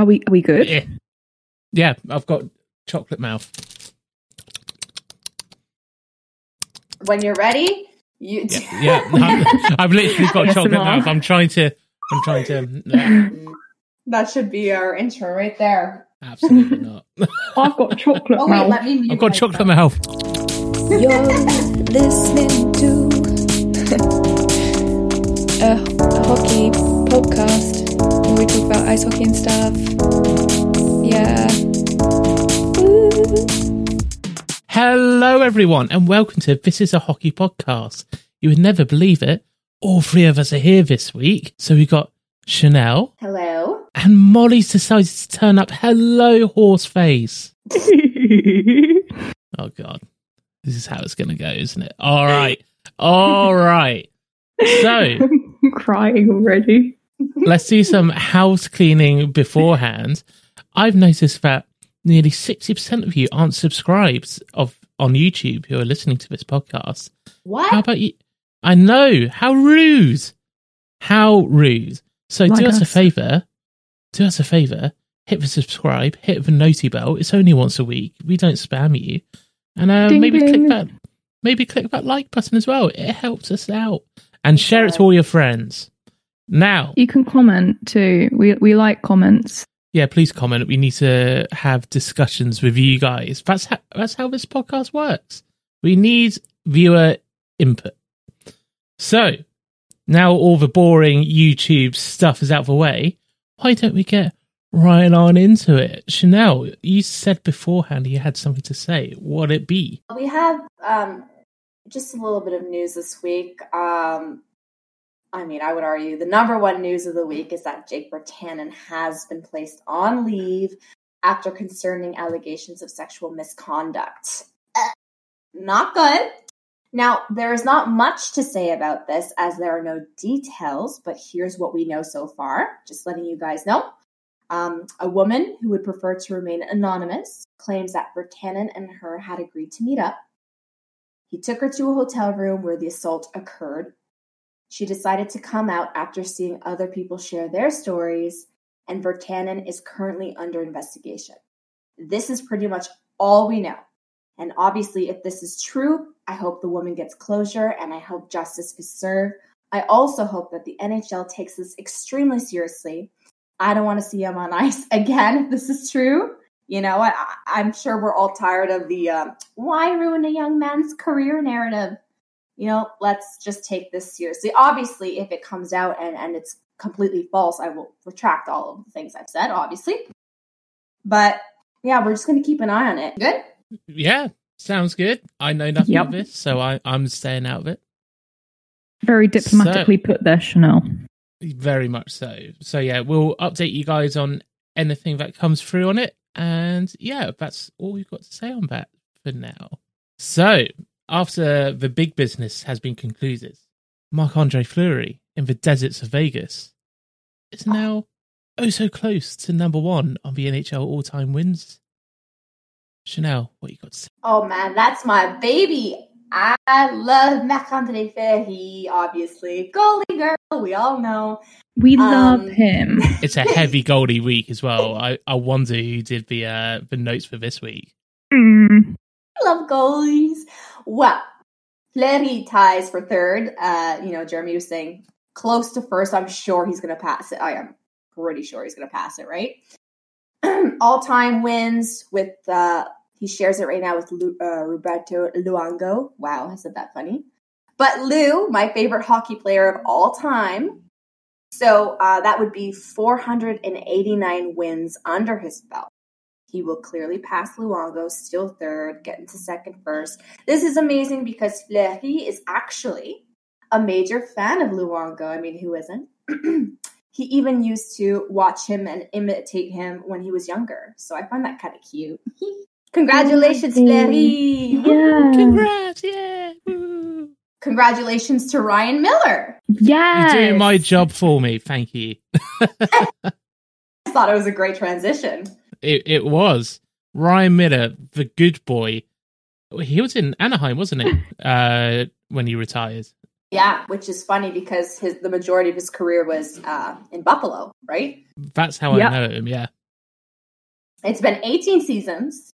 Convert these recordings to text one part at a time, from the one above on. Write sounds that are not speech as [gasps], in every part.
Are we are we good? Yeah. Yeah, I've got chocolate mouth. When you're ready, you. Yeah, [laughs] yeah. I'm- I've literally got Yes, chocolate mouth. I'm trying to. I'm trying to. no, [laughs] that should be our intro right there. absolutely [laughs] not. I've got chocolate Oh wait, mouth. let me. I've got myself. chocolate mouth. You're listening to a, a hockey podcast where we talk about ice hockey and stuff. Yeah. Woo. Hello, everyone, and welcome to This is a Hockey Podcast. You would never believe it. All three of us are here this week. So we've got Chanel, Hello. and Molly's decided to turn up. Hello, Horseface. [laughs] Oh, God. This is how it's going to go, isn't it? All right. All right. So [laughs] I'm crying already. Let's do some house cleaning beforehand. I've noticed that nearly 60% of you aren't subscribed of on YouTube who are listening to this podcast. What? How about you? I know. How rude. How rude. So Like do us, a favor. Do us a favor. Hit the subscribe. Hit the noty bell. It's only once a week. We don't spam you. And uh, Ding, maybe ding. click that. Maybe click that like button as well. It helps us out. And share it to all your friends. Now, You can comment too. We we like comments. yeah, please comment. We need to have discussions with you guys. That's how, that's how this podcast works. We need viewer input. So now all the boring YouTube stuff is out of the way. Why don't we get right on into it? Chanel, you said beforehand you had something to say. What it be? We have um, just a little bit of news this week. Um, I mean, I would argue the number one news of the week is that Jake Virtanen has been placed on leave after concerning allegations of sexual misconduct. Uh, not good. Now, there is not much to say about this as there are no details, but here's what we know so far. Just letting you guys know. Um, a woman who would prefer to remain anonymous claims that Virtanen and her had agreed to meet up. He took her to a hotel room where the assault occurred. She decided to come out after seeing other people share their stories, and Virtanen is currently under investigation. This is pretty much all we know. And obviously, if this is true, I hope the woman gets closure and I hope justice is served. I also hope that the NHL takes this extremely seriously. I don't want to see him on [laughs] ice again if this is true. You know, I, I'm sure we're all tired of the um, why ruin a young man's career narrative. You know, let's just take this seriously. Obviously, if it comes out and, and it's completely false, I will retract all of the things I've said, obviously. But yeah, we're just going to keep an eye on it. Good? Yeah, sounds good. I know nothing Yep. of this, so I, I'm staying out of it. Very diplomatically put there, Chanel. Very much so. So yeah, we'll update you guys on anything that comes through on it. And yeah, that's all we've got to say on that for now. So after the big business has been concluded, Marc Andre Fleury in the deserts of Vegas is now oh so close to number one on the NHL all time wins. Chanel, what you got to say? Oh man, that's my baby. I love Marc-Andre Fleury, obviously. Goalie girl, we all know. We Um, love him. [laughs] It's a heavy goalie week as well. I, I wonder who did the uh, the notes for this week. Mm. Love goalies. Well, Fleury ties for third. Uh, you know, Jeremy was saying close to first. I'm sure he's going to pass it. I am pretty sure he's going to pass it, right? [clears throat] All time wins with, uh, he shares it right now with Lu, uh, Roberto Luongo. Wow, I said that funny. But Lou, my favorite hockey player of all time. So uh, that would be 489 wins under his belt. He will clearly pass Luongo, still third, get into second first. This is amazing because Fleury is actually a major fan of Luongo. I mean, who isn't? [clears throat] he even used to watch him and imitate him when he was younger. So I find that kind of cute. [laughs] Congratulations, Fleury! Yeah. Congrats! Yeah! Woo. Congratulations to Ryan Miller. Yeah. You're doing my job for me. Thank you. [laughs] [laughs] I thought it was a great transition. It, it was Ryan Miller, the good boy. He was in Anaheim, wasn't he? [laughs] Uh, when he retired. Yeah, which is funny because his the majority of his career was uh, in Buffalo, right? That's how Yep. I know him. Yeah. It's been 18 seasons.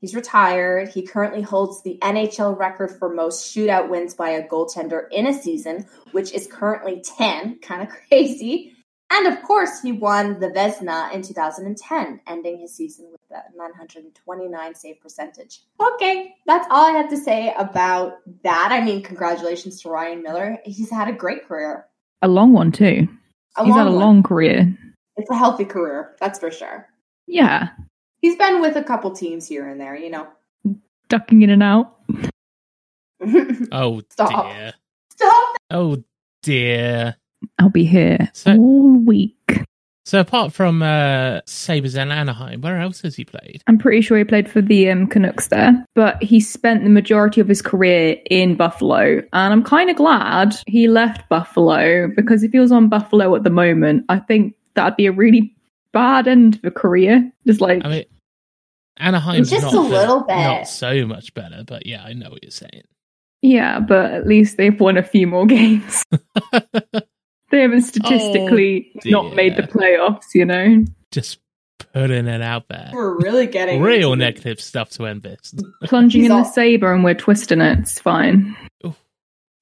He's retired. He currently holds the NHL record for most shootout wins by a goaltender in a season, which is currently 10. Kind of [laughs] crazy. And of course, he won the Vezina in 2010, ending his season with a 929 save percentage. Okay, that's all I have to say about that. I mean, congratulations to Ryan Miller. He's had a great career. A long one, too. A He's had a one. long career. It's a healthy career, that's for sure. Yeah. He's been with a couple teams here and there, you know. Ducking in and out. [laughs] Oh Stop. dear. Stop. Oh dear. I'll be here So- all week. So apart from uh, Sabres and Anaheim, where else has he played? I'm pretty sure he played for the um, Canucks there, but he spent the majority of his career in Buffalo. And I'm kind of glad he left Buffalo because if he was on Buffalo at the moment, I think that'd be a really bad end of a career. Just like, I mean, Anaheim's Just not a the- little bit. not so much better, but yeah, I know what you're saying. yeah, but at least they've won a few more [laughs] games. [laughs] they haven't oh, statistically Oh, not made the playoffs, you know? Just putting it out there. We're really getting Real into the- negative stuff to end this. [laughs] Plunging He's in all- the saber and we're twisting it. It's fine.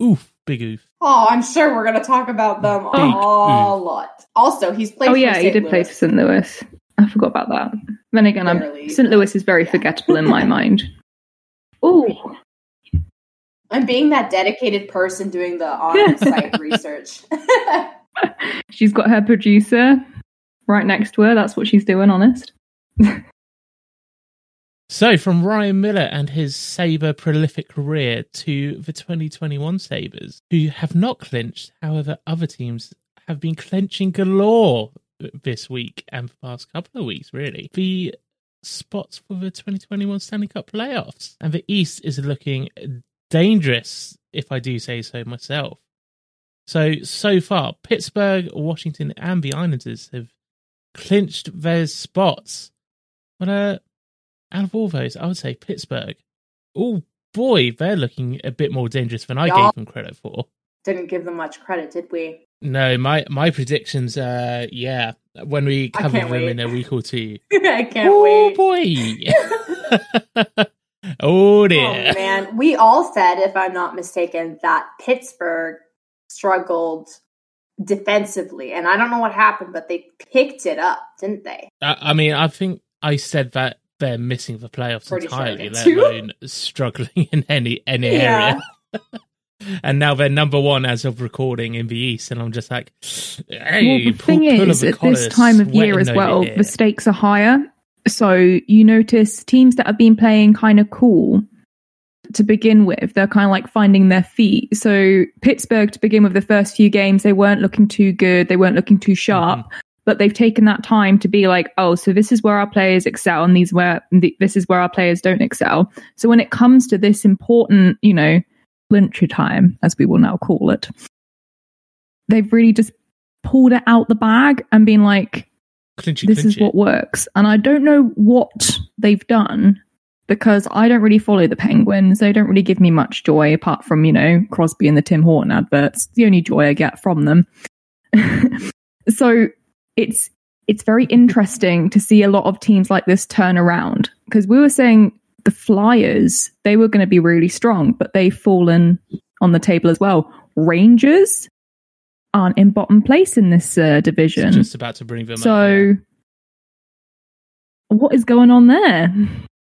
Oof, big oof. Oh, I'm sure we're going to talk about them a Big lot. Also, he's played. oh for yeah, he St. did play for St. Louis. I forgot about that. Then again, I'm, St. Louis is very Yeah. forgettable in my [laughs] mind. Oh, I'm being that dedicated person doing the on-site [laughs] research. [laughs] she's got her producer right next to her. That's what she's doing. Honest. [laughs] So, from Ryan Miller and his Sabre prolific career to the 2021 Sabres, who have not clinched, however, other teams have been clenching galore this week and the past couple of weeks, really. The spots for the 2021 Stanley Cup playoffs. And the East is looking dangerous, if I do say so myself. So, so far, Pittsburgh, Washington, and the Islanders have clinched their spots. But, uh, out of all those, I would say Pittsburgh. Oh boy, they're looking a bit more dangerous than I Yeah. gave them credit for. Didn't give them much credit, did we? No, my my predictions, uh, yeah, when we cover them wait. in a week or two. [laughs] I can't oh wait. boy, [laughs] [laughs] oh dear. Oh man, we all said, if I'm not mistaken, that Pittsburgh struggled defensively, and I don't know what happened, but they picked it up, didn't they? I, I mean, I think I said that they're missing the playoffs Pretty entirely, did let too. alone struggling [laughs] in any any Yeah. area. [laughs] and now they're number one as of recording in the East, and I'm just like, hey, well, the pull- thing pull is, at this time of year as well, here. the stakes are higher. So you notice teams that have been playing kind of cool to begin with, they're kind of like finding their feet. So Pittsburgh, to begin with, the first few games, they weren't looking too good. They weren't looking too sharp. Mm-hmm. But they've taken that time to be like, oh, so this is where our players excel, and these where th- this is where our players don't excel. So when it comes to this important, you know, clincher time, as we will now call it, they've really just pulled it out the bag and been like, Clinchy, this is what works. And I don't know what they've done because I don't really follow the Penguins. They don't really give me much joy apart from, you know, Crosby and the Tim Horton adverts. The only joy I get from them. [laughs] so it's it's very interesting to see a lot of teams like this turn around because we were saying the Flyers, they were going to be really strong, but they've fallen on the table as well. Rangers aren't in bottom place in this uh, division. just about to bring them up. yeah. So, what is going on there?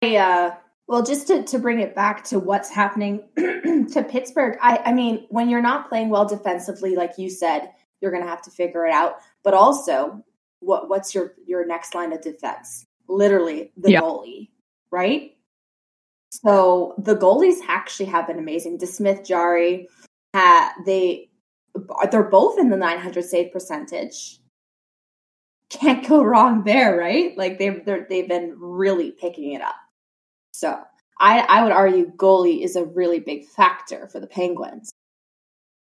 I, uh, well, just to, to bring it back to what's happening [clears throat] to Pittsburgh, I, I mean, when you're not playing well defensively, like you said, you're going to have to figure it out. But also, what what's your your next line of defense? Literally, the Yeah. goalie, right? So the goalies actually have been amazing. DeSmith, Jarry, ha, they they're both in the 900 save percentage. Can't go wrong there, right? Like they've they're, they've been really picking it up. So I I would argue goalie is a really big factor for the Penguins.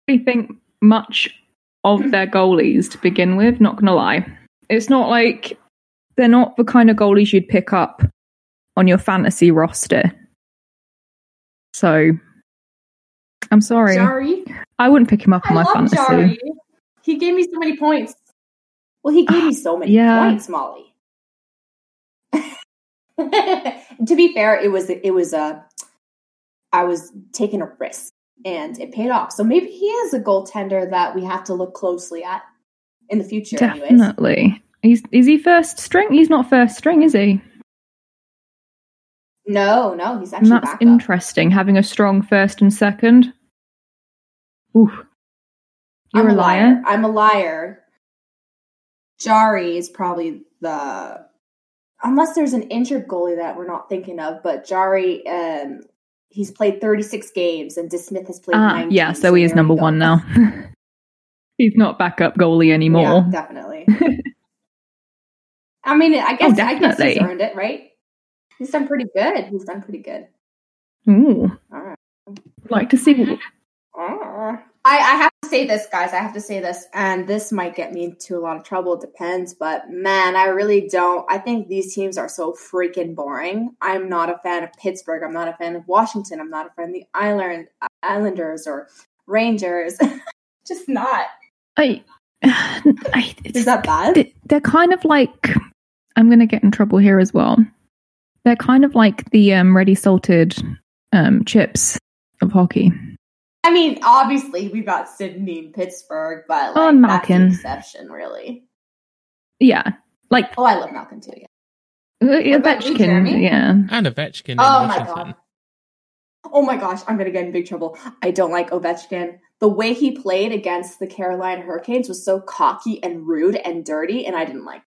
I think much of their goalies to begin with. Not gonna lie, it's not like they're not the kind of goalies you'd pick up on your fantasy roster. So, I'm sorry, Jarry, I wouldn't pick him up I on my love fantasy. Jarry. He gave me so many points. Well, he gave me so many [sighs] Yeah. points, Molly. [laughs] to be fair, it was it was a I was taking a risk and it paid off. So maybe he is a goaltender that we have to look closely at in the future. Anyways. Definitely. He's is he first string? He's not first string, is he? No, no, he's And actually that's backup. interesting. Having a strong first and second. Ooh. You're I'm a liar. I'm a liar. Jarry is probably the unless there's an injured goalie that we're not thinking of, but Jarry um he's played 36 games and DeSmith has played 19. yeah, so he is number one now. [laughs] He's not backup goalie anymore. Yeah, definitely. [laughs] I mean, I guess I guess he's earned it, right? He's done pretty good. He's done pretty good. Ooh. Alright. Like to see I, I have to say this, guys. I have to say this, and this might get me into a lot of trouble. It depends, but man, I really don't. I think these teams are so freaking boring. I'm not a fan of Pittsburgh. I'm not a fan of Washington. I'm not a fan of the Island Islanders or Rangers. [laughs] Just not. I, [sighs] I Is that bad? they- they're kind of like I'm going to get in trouble here as well. They're kind of like the um, ready salted um, chips of hockey. I mean, obviously we've got Sidney and Pittsburgh, but Oh, like, and that's the Malkin. exception, really. Yeah, like Oh, I love Malkin too. Yeah. uh, about Ovechkin. Yeah, And Ovechkin in Oh my Washington. god. Oh my gosh, I'm gonna get in big trouble. I don't like Ovechkin. The way he played against the Carolina Hurricanes was so cocky and rude and dirty, and I didn't like.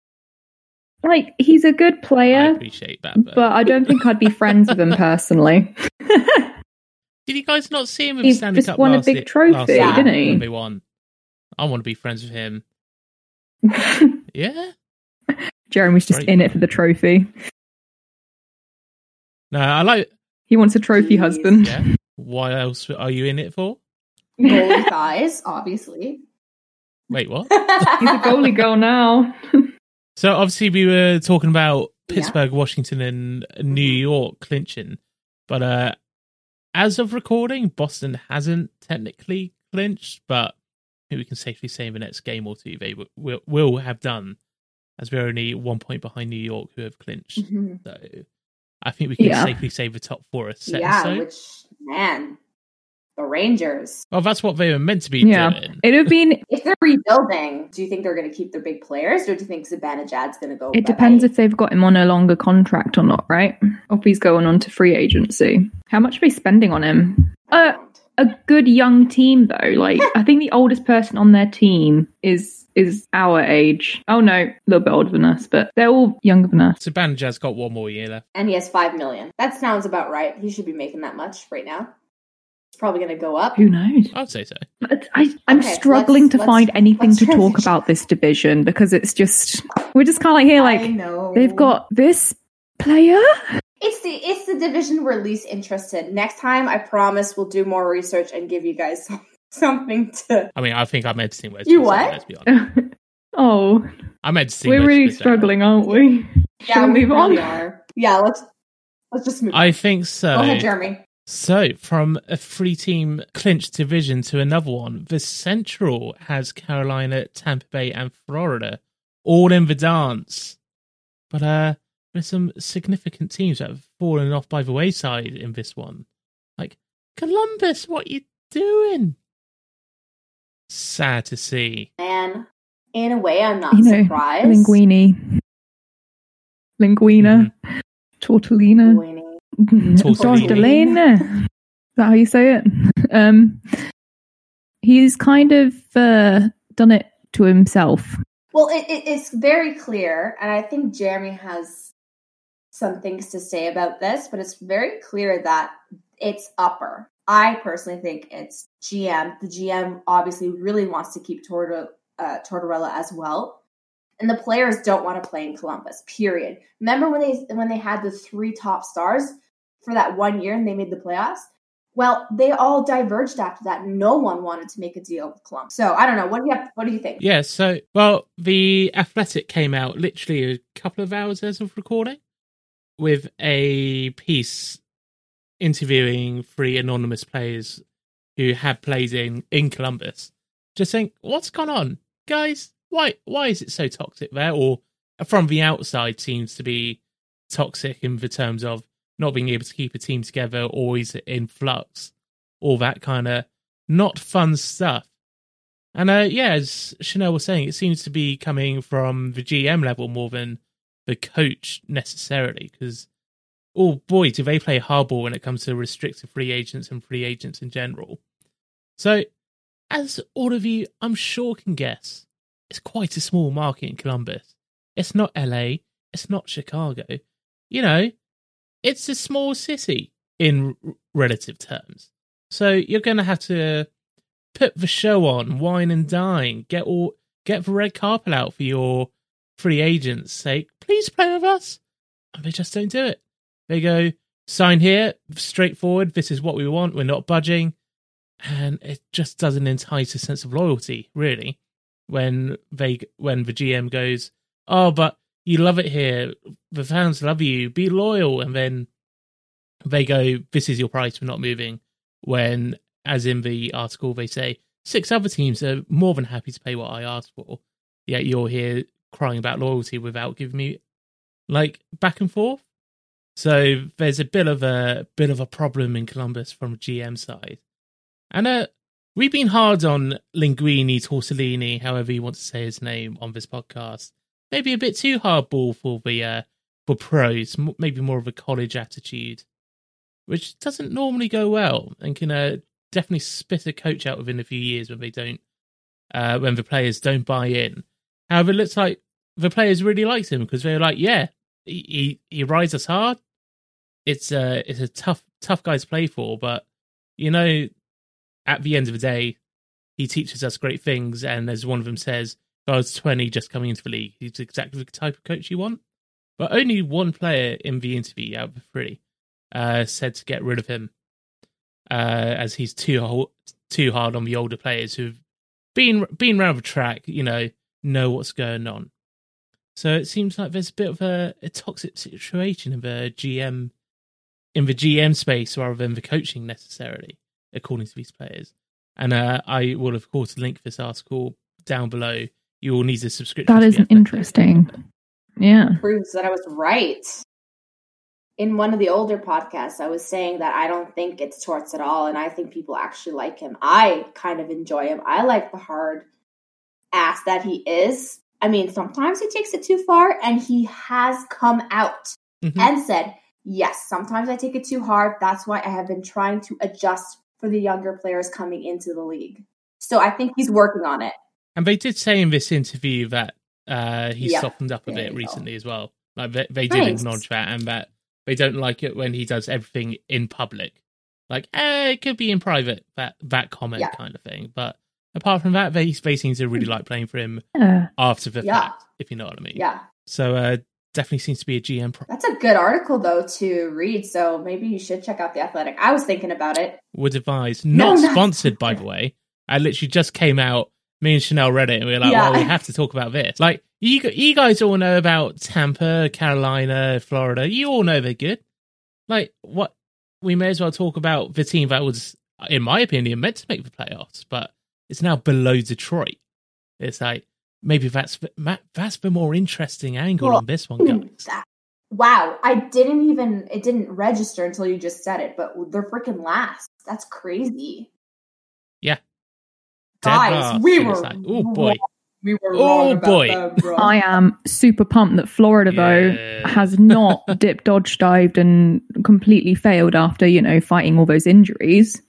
like he's a good I player, appreciate that. But, but I don't think I'd be friends with him [laughs] personally. [laughs] did you guys not see him with He the Stanley just Cup won a big year- trophy, last year didn't he? when They won. I want to be friends with him. [laughs] Yeah. Jeremy's just Right. in it for the trophy. No, I like. He wants a trophy Jeez. husband. Yeah. What else are you in it for? Goalie [laughs] thighs, obviously. Wait, what? [laughs] He's a goalie girl now. So obviously we were talking about Yeah. Pittsburgh, Washington, and New York clinching, but uh, as of recording, Boston hasn't technically clinched, but we can safely say in the next game or two they will, will, have done, as we're only one point behind New York who have clinched. Mhm. So I think we can Yeah. safely say the top four are set. yeah, stone. which man, the Rangers. Well, that's what they were meant to be Yeah. doing. It'd have been. [laughs] If they're rebuilding, do you think they're going to keep their big players, or do you think Zibanejad's going to go? It depends if they've got him on a longer contract or not, right? Or if he's going on to free agency. How much are they spending on him? Uh, a good young team though. Like I think the [laughs] oldest person on their team is is our age. Oh no, a little bit older than us, but they're all younger than us. So Banjaz's got one more year left. and he has five million. That sounds about right. He should be making that much right now. It's probably going to go up. Who knows? I'd say so. But I, I'm Okay, struggling let's- to let's- find anything to talk about this division because it's just we're just kind of like here, I like know they've got this player. It's the it's the division we're least interested. Next time, I promise we'll do more research and give you guys [laughs] some, something to. I mean, I think I'm editing most. You of this out, what? Let's be [laughs] oh, I'm editing. we're really this out. struggling, aren't we? Shall we move really on? are. Yeah, let's let's just move. on. I think so. Go ahead, Jeremy. So, from a three team clinched division to another one, the Central has Carolina, Tampa Bay, and Florida all in the dance. But uh, there's some significant teams that have fallen off by the wayside in this one. Like, Columbus, what you doing? Sad to see. And in a way, I'm not You know, surprised. Linguini, Linguina, Tortellina, Linguini. Tortellini. Tortellina. Is that how you say it? [laughs] Um, he's kind of uh, done it to himself. Well, it, it, it's very clear, and I think Jeremy has some things to say about this, but it's very clear that it's upper. I personally think it's GM. The GM obviously really wants to keep Torto, uh, Tortorella as well, and the players don't want to play in Columbus. Period. Remember when they when they had the three top stars for that one year and they made the playoffs? Well, they all diverged after that. No one wanted to make a deal with Columbus. So I don't know. What do you have, what do you think? Yeah, so, well, the Athletic came out literally a couple of hours as of recording with a piece interviewing three anonymous players who had played in, in Columbus. Just saying, what's gone on? Guys, why why is it so toxic there? Or from the outside seems to be toxic in the terms of not being able to keep a team together, always in flux, all that kind of not fun stuff. And uh, yeah, as Chanel was saying, it seems to be coming from the GM level more than the coach necessarily. Because, oh boy, do they play hardball when it comes to restricted free agents and free agents in general. So, as all of you, I'm sure, can guess, it's quite a small market in Columbus. It's not LA, it's not Chicago. You know, it's a small city in relative terms. So you're going to have to put the show on, wine and dine, get all get the red carpet out for your free agents. Say, please play with us, and they just don't do it. They go sign here, straightforward. This is what we want. We're not budging, and it just doesn't entice a sense of loyalty, really. When they when the GM goes, oh, but you love it here. The fans love you. Be loyal, and then they go, this is your price. We're not moving when, as in the article, they say six other teams are more than happy to pay what I asked for. Yet you're here crying about loyalty without giving me like back and forth. So there's a bit of a bit of a problem in Columbus from GM side, and uh, we've been hard on Linguini Tortellini, however you want to say his name, on this podcast. Maybe a bit too hardball for the uh, for pros, maybe more of a college attitude which doesn't normally go well and can uh, definitely spit a coach out within a few years when they don't, uh, when the players don't buy in. However, it looks like the players really liked him because they're like, yeah, he, he, he rides us hard. It's a uh, it's a tough tough guy to play for, but you know, at the end of the day, he teaches us great things. And as one of them says, was twenty just coming into the league, he's exactly the type of coach you want. But only one player in the interview out of three uh, said to get rid of him uh, as he's too too hard on the older players who've been been around the track, you know, know what's going on. So it seems like there's a bit of a, a toxic situation in the GM in the GM space rather than the coaching necessarily, according to these players. And uh, I will of course link this article down below. You will need a subscription. That is interesting. Yeah. Proves that I was right in one of the older podcasts, I was saying that I don't think it's Torts at all, and I think people actually like him. I kind of enjoy him. I like the hard ass that he is. I mean, sometimes he takes it too far, and he has come out mm-hmm. and said, Yes, sometimes I take it too hard. That's why I have been trying to adjust for the younger players coming into the league. So I think he's working on it. And they did say in this interview that uh, he softened up a bit recently as well. Like they, they did nice. acknowledge that, and that they don't like it when he does everything in public. Like, eh, it could be in private, that that comment yeah. kind of thing. But apart from that, they, they seem to really like playing for him yeah. after the yeah. fact, if you know what I mean. Yeah. So uh, definitely seems to be a GM. Pro- That's a good article though to read. So maybe you should check out the Athletic. I was thinking about it. Would advise. Not, [laughs] no, sponsored, by the way. I literally just came out. Me and Chanel read it, and we were like, yeah. "Well, we have to talk about this." Like, you you guys all know about Tampa, Carolina, Florida. You all know they're good. Like what? We may as well talk about the team that was, in my opinion, meant to make the playoffs, but it's now below Detroit. It's like maybe that's that's the more interesting angle well, on this one, guys. [clears throat] That, wow, I didn't even it didn't register until you just said it, but they're freaking last. That's crazy. Yeah, guys, we were. Like, oh boy, we were oh boy. Them, I am super pumped that Florida though has not [laughs] dip dodge dived and completely failed after, you know, fighting all those injuries.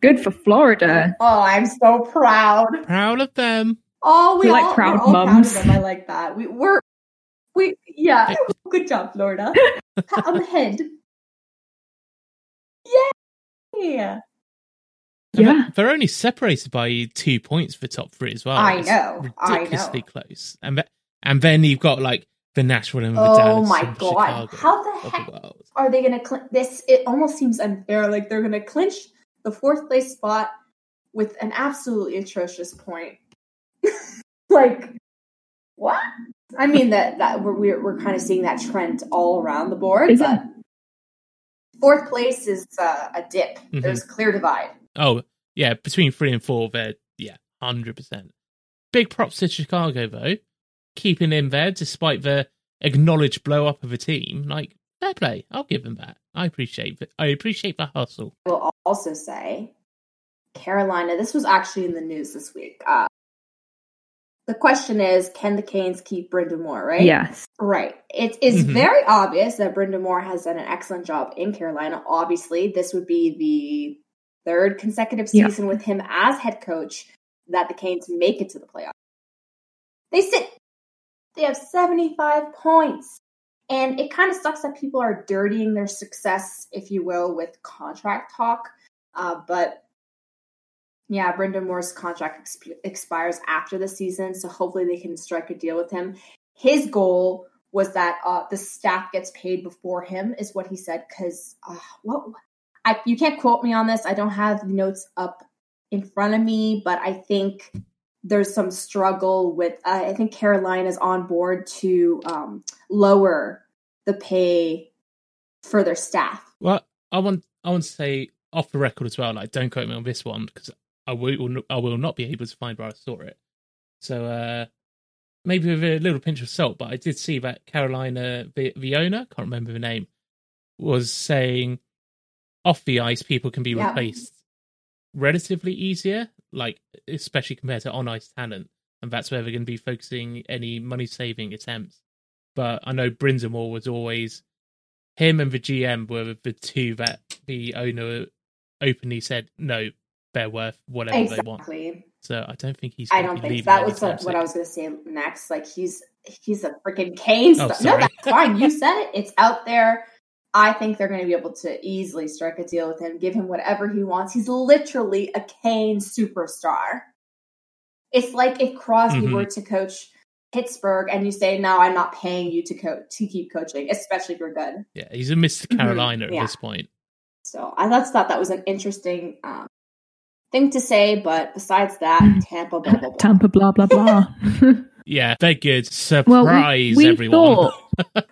Good for Florida. Oh, I'm so proud. Proud of them. Oh, we, we all, like proud mums. I like that. We, we're we yeah. [laughs] Good job, Florida. Pat on the head. Yeah. Yeah, they're only separated by two points for top three as well. I it's know, ridiculously I know. close. And and then you've got like the Nashville and the oh Dallas my god, how the heck the are they going to clinch this? It almost seems unfair. Like they're going to clinch the fourth place spot with an absolutely atrocious point. [laughs] like what? I mean that that we're we're, we're kind of seeing that trend all around the board, Is but. It- fourth place is uh, a dip. Mm-hmm. There's clear divide. Oh, yeah, between three and four, they're, yeah, 100%. Big props to Chicago, though, keeping in there despite the acknowledged blow up of a team, like fair play. I'll give him that. I appreciate it. I appreciate the hustle. I will also say, Carolina. This was actually in the news this week. Uh, the question is, can the Canes keep Brind'Amour? Right? Yes. Right. It is Mhm. very obvious that Brind'Amour has done an excellent job in Carolina. Obviously, this would be the third consecutive Yeah. season with him as head coach that the Canes make it to the playoffs. They sit, they have 75 points. And it kind of sucks that people are dirtying their success, if you will, with contract talk. Uh, but yeah, Brind'Amour's contract exp- expires after the season, so hopefully they can strike a deal with him. His goal was that uh, the staff gets paid before him, is what he said. Because uh, what I you can't quote me on this. I don't have the notes up in front of me, but I think there's some struggle with. Uh, I think Caroline is on board to um, lower the pay for their staff. Well, I want I want to say off the record as well. Like, don't quote me on this one because I will I will not be able to find where I saw it. So uh maybe with a little pinch of salt. But I did see that Carolina Vi- Viona, can't remember the name, was saying off the ice people can be Yeah. replaced relatively easier, like especially compared to on ice talent, and that's where they're going to be focusing any money saving attempts. But I know Brind'Amour was always him and the GM were the two that the owner openly said no, they're worth whatever they want. So I don't think he's. I don't think that was what, what. I was going to say next. Like he's he's a freaking Cane. Oh, no, that's fine. You [laughs] said it. It's out there. I think they're going to be able to easily strike a deal with him, give him whatever he wants. He's literally a Cane superstar. It's like if Crosby Mhm. were to coach Pittsburgh, and you say, "No, I'm not paying you to coach to keep coaching, especially if you're good." Yeah, he's a Mr. Mhm, Carolina at yeah. this point. So I just thought that was an interesting um, thing to say. But besides that, Mhm. Tampa, blah blah blah. Tampa, blah blah blah. [laughs] Yeah, they're good. Surprise well, we, we everyone. thought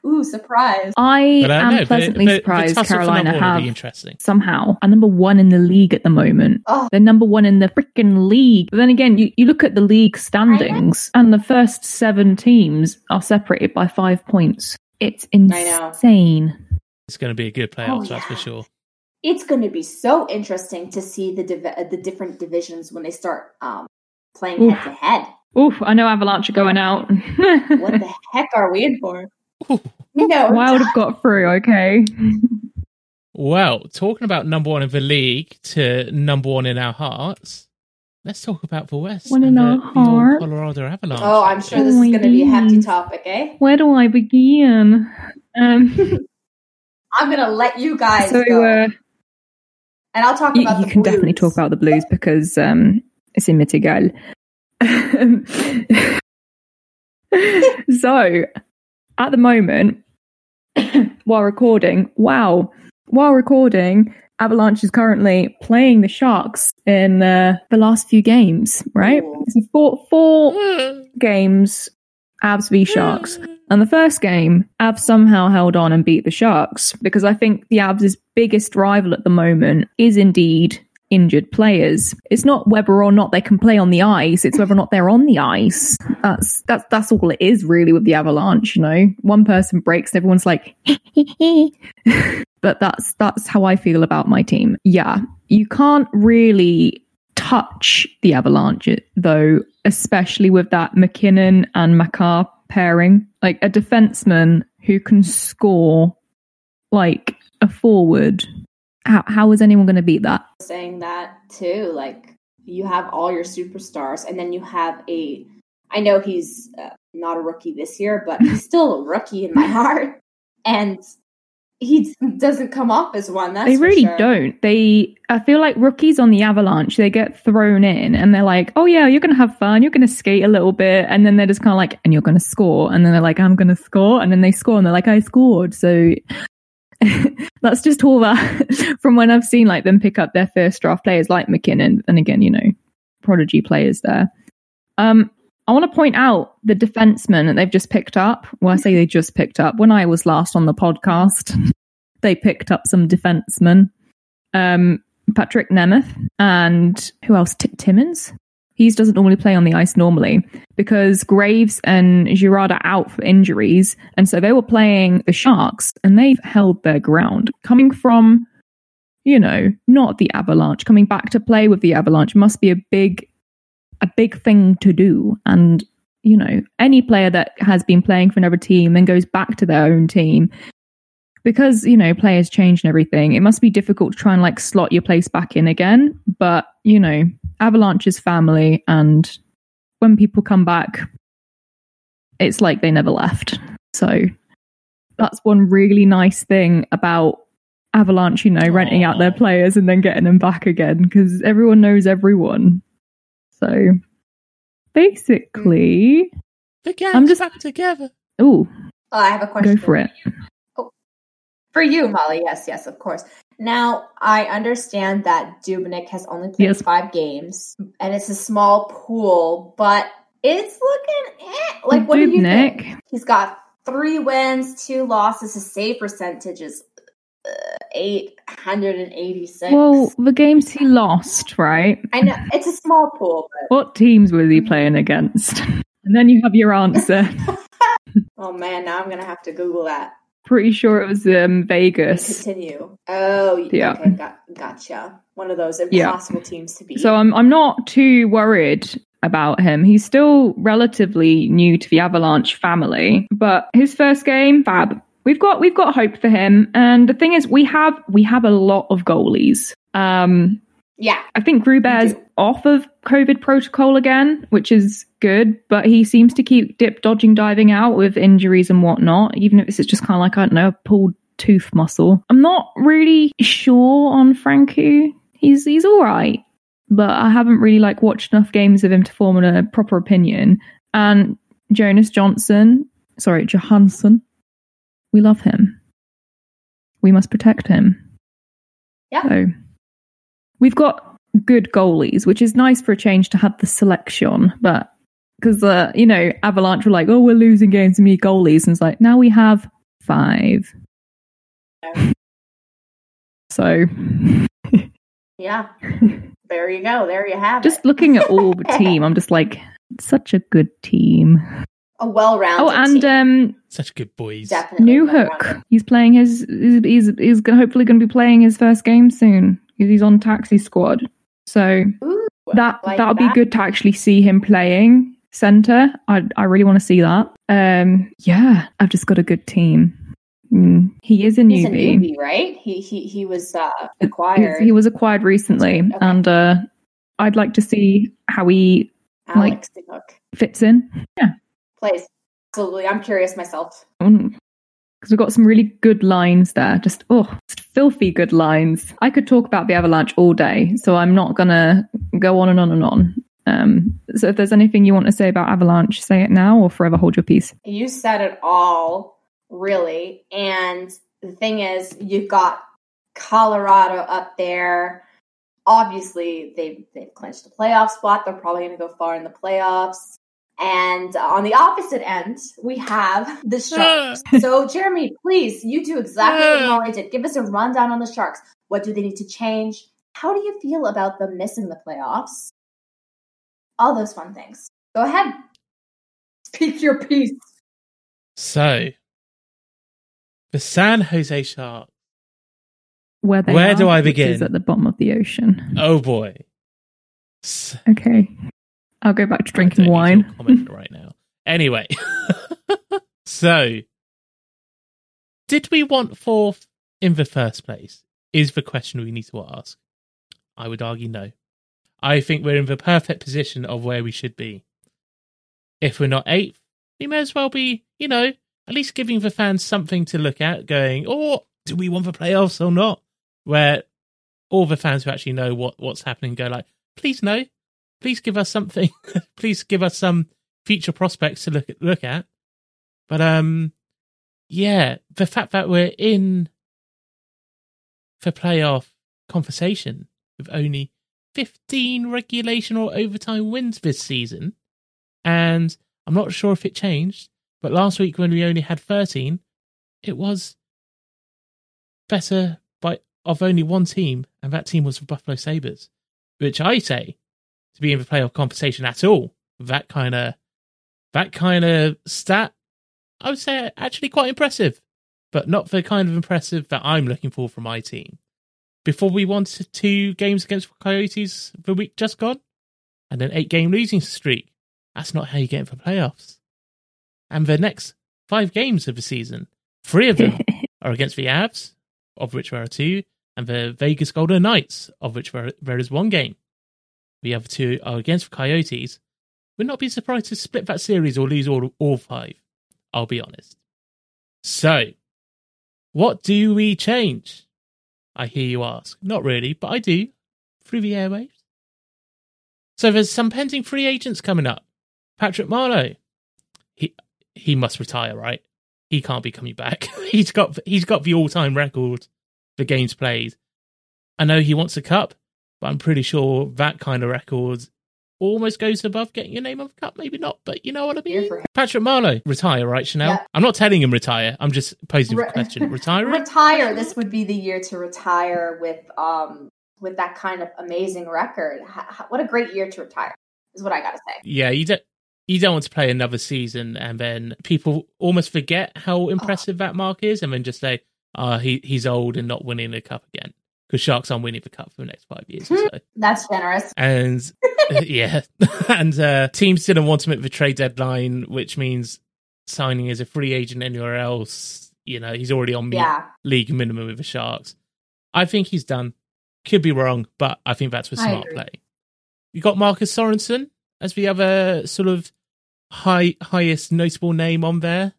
Ooh, surprise! I But, uh, am no, the- pleasantly the- the surprised tussle Carolina number have interesting. somehow are number one in the league at the moment. Oh, They're number one in the freaking league. But then again, you, you look at the league standings, and the first seven teams are separated by five points. It's insane. It's going to be a good playoffs, Oh, that's for sure. it's going to be so interesting to see the div- uh, the different divisions when they start um, playing head to head. Oof, I know Avalanche are going out. [laughs] What the heck are we in for? Ooh. No, Wild have got through, okay. Well, talking about number one in the league to number one in our hearts, let's talk about the West. One in our the, the heart. Colorado Avalanche. Oh, I'm sure this Oh is going to be a hefty topic, eh? Where do I begin? Um, [laughs] I'm going to let you guys so go, uh, and I'll talk you, about you the can definitely talk about the blues because um, it's in Mitigal. [laughs] so, at the moment, [coughs] while recording, wow, while recording, Avalanche is currently playing the Sharks in uh, the last few games, right? So four, four [gasps] games, Avs v Sharks. And the first game, Avs somehow held on and beat the Sharks because I think the Avs' biggest rival at the moment is indeed injured players. It's not whether or not they can play on the ice, it's whether or not they're on the ice. That's that's that's all it is really with the Avalanche, you know. One person breaks, and everyone's like [laughs] But that's that's how I feel about my team. Yeah. You can't really touch the Avalanche though, especially with that MacKinnon and Makar pairing. Like a defenseman who can score like a forward. How how is anyone going to beat that? saying that too. Like you have all your superstars, and then you have a. I know he's uh, not a rookie this year, but he's [laughs] still a rookie in my heart, and he doesn't come off as one. That's they really sure. don't. They I feel like rookies on the Avalanche, they get thrown in and they're like, "Oh yeah, you're going to have fun. You're going to skate a little bit." And then they're just kind of like, "And you're going to score." And then they're like, "I'm going to score." And then they score and they're like, "I scored." So [laughs] that's just all that [laughs] from when I've seen like them pick up their first draft players like MacKinnon and again, you know, prodigy players there. Um I want to point out the defenseman that they've just picked up. Well, I say they just picked up. When I was last on the podcast, [laughs] they picked up some defensemen. Um, Patrik Nemeth and who else? T- Timmins. He doesn't normally play on the ice normally because Graves and Girard are out for injuries. And so they were playing the Sharks and they've held their ground. Coming from, you know, not the Avalanche, coming back to play with the Avalanche must be a big, a big thing to do. And, you know, any player that has been playing for another team and goes back to their own team because you know players change and everything it must be difficult to try and like slot your place back in again but you know avalanche is family and when people come back it's like they never left so that's one really nice thing about avalanche you know renting out their players and then getting them back again because everyone knows everyone so basically The gang's I'm just- back together. oh Oh, I have a question. go for it oh, For you, Molly. Yes, yes, of course. Now, I understand that Dubnyk has only played Yes. five games, and it's a small pool, but it's looking eh. like what do you think? He's got three wins, two losses. His save percentage is uh, eight hundred and eighty-six. well the games he lost right I know it's a small pool, but What teams was he playing against? [laughs] And then you have your answer. [laughs] oh man, now I'm gonna have to Google that. Pretty sure it was um, Vegas. Continue. Oh, Yeah. okay, got, gotcha. One of those Yeah. impossible teams to beat. So I'm I'm not too worried about him. He's still relatively new to the Avalanche family, but his first game, fab. We've got we've got hope for him. And the thing is, we have we have a lot of goalies. Um, yeah, I think Grubauer's off of COVID protocol again, which is good, but he seems to keep dip dodging, diving out with injuries and whatnot, even if it's just kind of like, I don't know, a pulled tooth muscle. I'm not really sure on Francouz. He's he's all right, but I haven't really like watched enough games of him to form a proper opinion. And Jonas Johnson, sorry, Johansson, we love him. We must protect him. Yeah. So we've got good goalies, which is nice for a change to have the selection, but because uh, you know Avalanche were like, oh, we're losing games and me goalies, and it's like now we have five. [laughs] So [laughs] yeah. there you go. There you have just it. looking at all the [laughs] team, I'm just like, such a good team. a well-rounded. Oh, and team. um, Such good boys. definitely New. Hook, he's playing his. He's he's, he's gonna, hopefully going to be playing his first game soon. He's on taxi squad, so Ooh, that like that would be good to actually see him playing center. I I really want to see that. Um, yeah, I've just got a good team. Mm, he is a He's a newbie. newbie, right? He he he was uh, acquired. He was acquired recently, Okay. and uh, I'd like to see how he Alex Hook fits in. Yeah, plays. Absolutely, I'm curious myself. Because we've got some really good lines there. Just, oh, just filthy good lines. I could talk about the Avalanche all day, so I'm not to go on and on and on. Um, so if there's anything you want to say about Avalanche, say it now or forever hold your peace. You said it all, really. And the thing is, you've got Colorado up there. Obviously, they've they've clinched a playoff spot. They're probably going to go far in the playoffs. And on the opposite end, we have the hmm. Sharks. so, Jeremy, please, you do exactly what Molly hmm. did. Give us a rundown on the Sharks. What do they need to change? How do you feel about them missing the playoffs? All those fun things. Go ahead. [laughs] Speak your piece. So, the San Jose Sharks. Where they Where are, do I which is begin? at the bottom of the ocean. Oh boy. S- Okay. I'll go back to drinking wine. comment right now. Anyway, [laughs] so did we want fourth in the first place? Is the question we need to ask. I would argue no. I think we're in the perfect position of where we should be. If we're not eighth, we may as well be, you know, at least giving the fans something to look at, going, oh, do we want the playoffs or not? Where all the fans who actually know what, what's happening go like, please no, please give us something. [laughs] please give us some future prospects to look at, look at. But um, yeah, the fact that we're in for playoff conversation with only 15 regulation or overtime wins this season, and I'm not sure if it changed, but last week when we only had 13, it was better by of only one team, and that team was the Buffalo Sabres, which I say to be in the playoff conversation at all. That kind of that kind of stat, I would say, actually quite impressive, but not the kind of impressive that I'm looking for from my team. Before we won two games against Coyotes the week just gone, and an eight game losing streak. That's not how you get into playoffs. And the next five games of the season, three of them [laughs] are against the Avs, of which there are two, and the Vegas Golden Knights, of which there is one game. The other two are against the Coyotes. Would not be surprised to split that series or lose all, all five. I'll be honest. So, what do we change? I hear you ask. Not really, but I do. Through the airwaves. So there's some pending free agents coming up. Patrick Marleau. He he must retire, right? He can't be coming back. [laughs] he's got he's got the all time record for games played. I know he wants a cup, but I'm pretty sure that kind of record almost goes above getting your name on the cup. Maybe not, but you know what I mean. Patrick Marleau, retire, right, Chanel? Yeah. I'm not telling him retire. I'm just posing the question. [laughs] Retire. retire. This would be the year to retire with um with that kind of amazing record. H- what a great year to retire is what I got to say. yeah, you don't. You don't want to play another season and then people almost forget Oh. how impressive that mark is and then just say, oh, he, he's old and not winning the cup again. Because Sharks aren't winning the cup for the next five years or so. [laughs] That's generous. And [laughs] yeah, [laughs] and uh, teams didn't want him at the trade deadline, which means signing as a free agent anywhere else. You know, he's already on Yeah. league minimum with the Sharks. I think he's done. Could be wrong, but I think that's a smart play. You got Marcus Sorensen as the other sort of high highest notable name on there.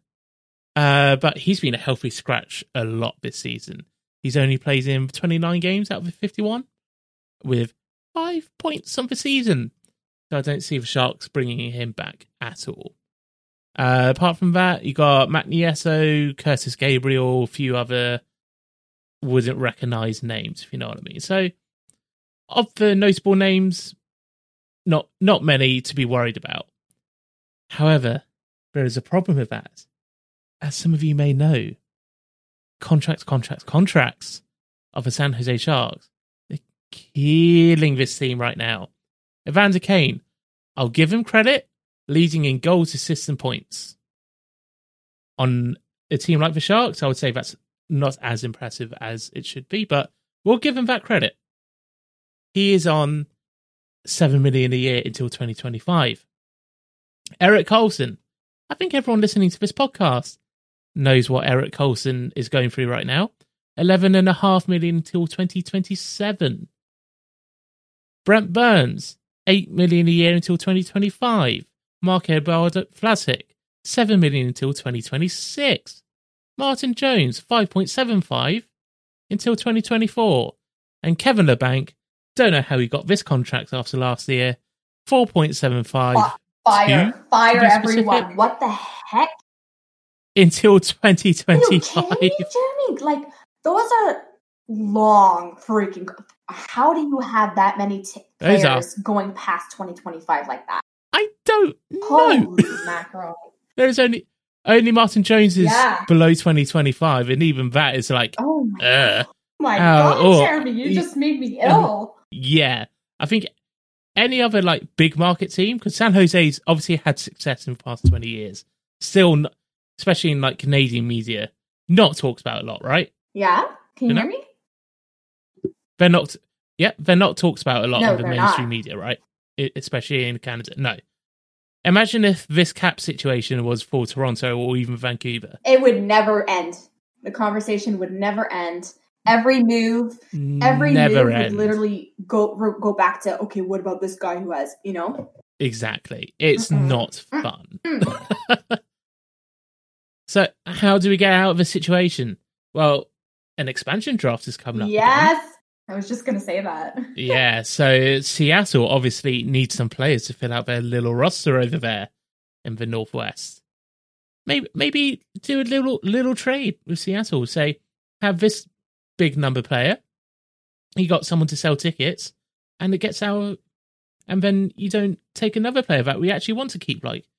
Uh, but he's been a healthy scratch a lot this season. He's only played in 29 games out of the 51 with five points on the season. So I don't see the Sharks bringing him back at all. Uh, apart from that, you got Matt Nieto, Curtis Gabriel, a few other wouldn't recognize names, if you know what I mean. So, of the notable names, not not many to be worried about. However, there is a problem with that. As some of you may know, contracts, contracts, contracts of the San Jose Sharks. They're killing this team right now. Evander Kane, I'll give him credit, leading in goals, assists, and points. On a team like the Sharks, I would say that's not as impressive as it should be, but we'll give him that credit. He is on seven million a year until 2025. Erik Karlsson. I think everyone listening to this podcast knows what Erik Karlsson is going through right now. Eleven and a half million until 2027. Brent Burns, eight million a year until 2025. Marc-Edouard Vlasic, seven million until 2026. Martin Jones, 5.75 until 2024. And Kevin Labanc, don't know how he got this contract after last year, 4.75 Fire, fire, everyone! What the heck? Until Are you 2025. kidding Jeremy? Like those are long freaking. How do you have that many t- Those are- players going past 2025 like that? I don't know. Holy! [laughs] There's only only Martin Jones is Yeah. below 2025, and even that is like, Oh my, uh, my Oh, God, oh, Jeremy! You just made me ill. yeah. I think any other like big market team, because San Jose's obviously had success in the past 20 years, still, n- especially in like Canadian media, not talked about a lot, right? Yeah, can you You hear know? me? They're not, yeah, they're not talked about a lot No, in the mainstream not. media, right? I- especially in Canada. No. Imagine if this cap situation was for Toronto or even Vancouver. It would never end. The conversation would never end. Every move, every Never move end. would literally go go back to okay. What about this guy who has you know? Exactly. It's Mm-mm. not mm. fun. Mm. [laughs] so, how do we get out of the situation? Well, an expansion draft is coming up. again. Yes, I was just gonna say that. [laughs] Yeah. So, Seattle obviously needs some players to fill out their little roster over there in the Northwest. Maybe, maybe do a little little trade with Seattle. Say, have this big number player. You got someone to sell tickets, and it gets out and then you don't take another player that we actually want to keep. Like, to,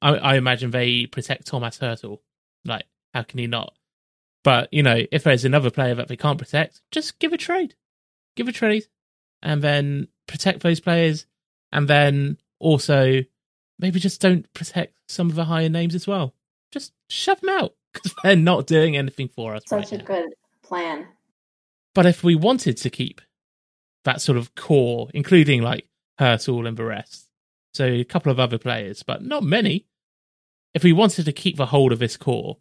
I, I imagine they protect Thomas Hertl. Like, how can he not? But you know, if there's another player that they can't protect, just give a trade, give a trade, and then protect those players. And then also maybe just don't protect some of the higher names as well. Just shove them out because [laughs] they're not doing anything for us. Such right a now. good plan. But if we wanted to keep that sort of core, including like Hertl and the rest, so a couple of other players, but not many. If we wanted to keep the hold of this core,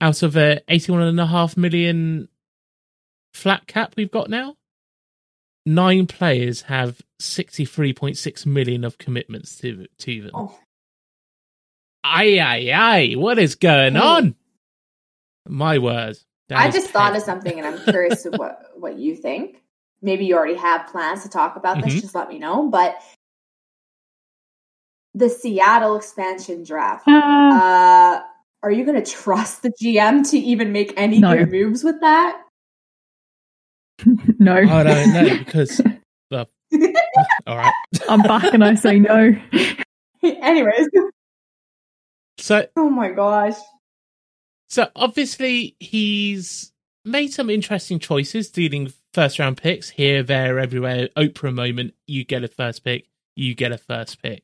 out of the 81.5 million flat cap we've got now, nine players have 63.6 million of commitments to, to them. Oh. Aye, aye, aye. What is going Hey. on? My word. I just thought of something, and I'm curious what what you think. Maybe you already have plans to talk about this. Mhm. Just let me know. But the Seattle expansion draft. Ah, Uh, are you going to trust the GM to even make any No. good moves with that? [laughs] no, I don't know because. Well, [laughs] all right. I'm back and I say no. [laughs] Anyways, So, oh my gosh. so obviously he's made some interesting choices dealing first round picks here, there, everywhere. Oprah moment, you get a first pick, you get a first pick.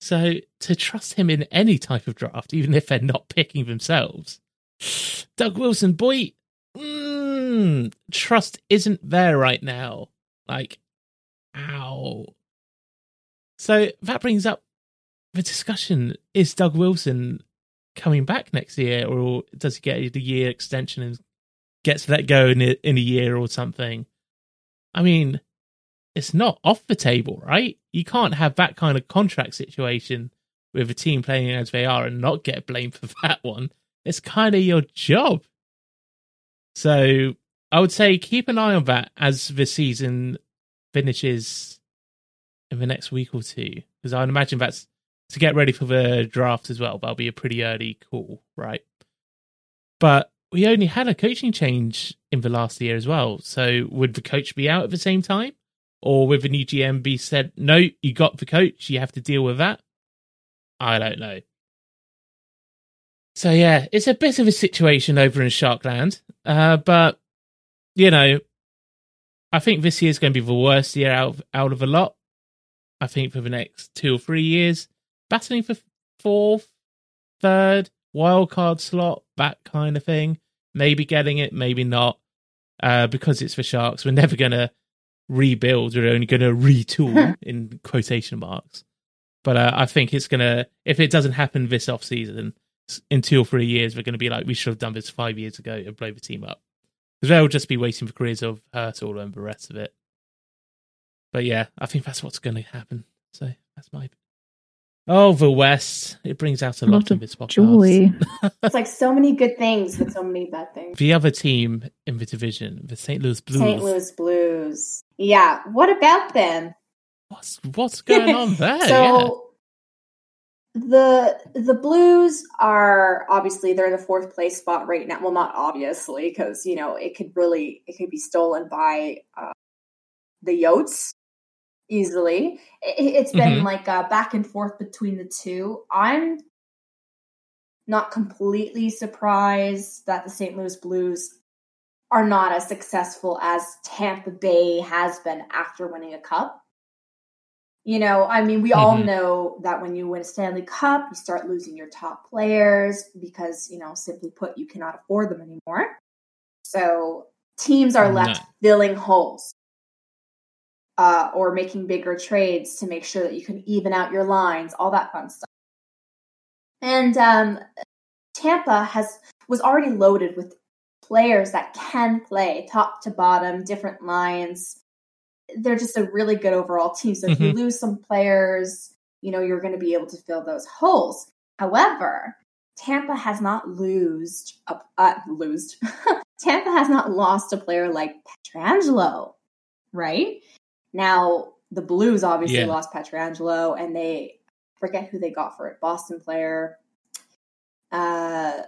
So to trust him in any type of draft, even if they're not picking themselves, [sighs] Doug Wilson, boy, mm, trust isn't there right now. Like, ow. So that brings up the discussion: Is Doug Wilson coming back next year, or does he get a year extension and gets let go in a, in a year or something? I mean, it's not off the table, right? You can't have that kind of contract situation with a team playing as they are and not get blamed for [laughs] that one. It's kind of your job. So I would say keep an eye on that as the season finishes in the next week or two, because I'd imagine that's to get ready for the draft as well. That'll be a pretty early call, right? But we only had a coaching change in the last year as well. So would the coach be out at the same time? Or would the new GM be said, no, you got the coach, you have to deal with that? I don't know. So yeah, it's a bit of a situation over in Sharkland. Uh, but, you know, I think this year's going to be the worst year out of, out of a lot. I think for the next two or three years, battling for fourth, third, wild card slot, that kind of thing. Maybe getting it, maybe not. Uh, because it's for Sharks, we're never going to rebuild. We're only going to retool in quotation marks. But uh, I think it's going to, if it doesn't happen this off season, in two or three years, we're going to be like, we should have done this five years ago and blow the team up. Because they'll just be waiting for careers of Hertl and the rest of it. But yeah, I think that's what's going to happen. So that's my. Oh, the West. It brings out a A lot, lot in of this podcast. joy. [laughs] It's like so many good things, but so many bad things. The other team in the division, the St. Louis Blues. St. Louis Blues. Yeah. What about them? What's, what's going on [laughs] there? yeah. so the the Blues are obviously they're in the fourth place spot right now. Well, not obviously because you know it could really it could be stolen by uh, the Yotes easily. It, it's been Mhm. like uh, back and forth between the two. I'm not completely surprised that the St. Louis Blues are not as successful as Tampa Bay has been after winning a cup. You know, I mean, we all Mhm. know that when you win a Stanley Cup, you start losing your top players because, you know, simply put, you cannot afford them anymore. So teams are left No. filling holes uh, or making bigger trades to make sure that you can even out your lines, all that fun stuff. And um, Tampa has was already loaded with players that can play top to bottom, different lines. They're just a really good overall team. So if you lose some players, you know you're going to be able to fill those holes. However, Tampa has not lost uh, uh, lost. [laughs] Tampa has not lost a player like Pietrangelo, right? Now the Blues obviously Yeah. lost Pietrangelo, and they forget who they got for it. Boston player. Uh,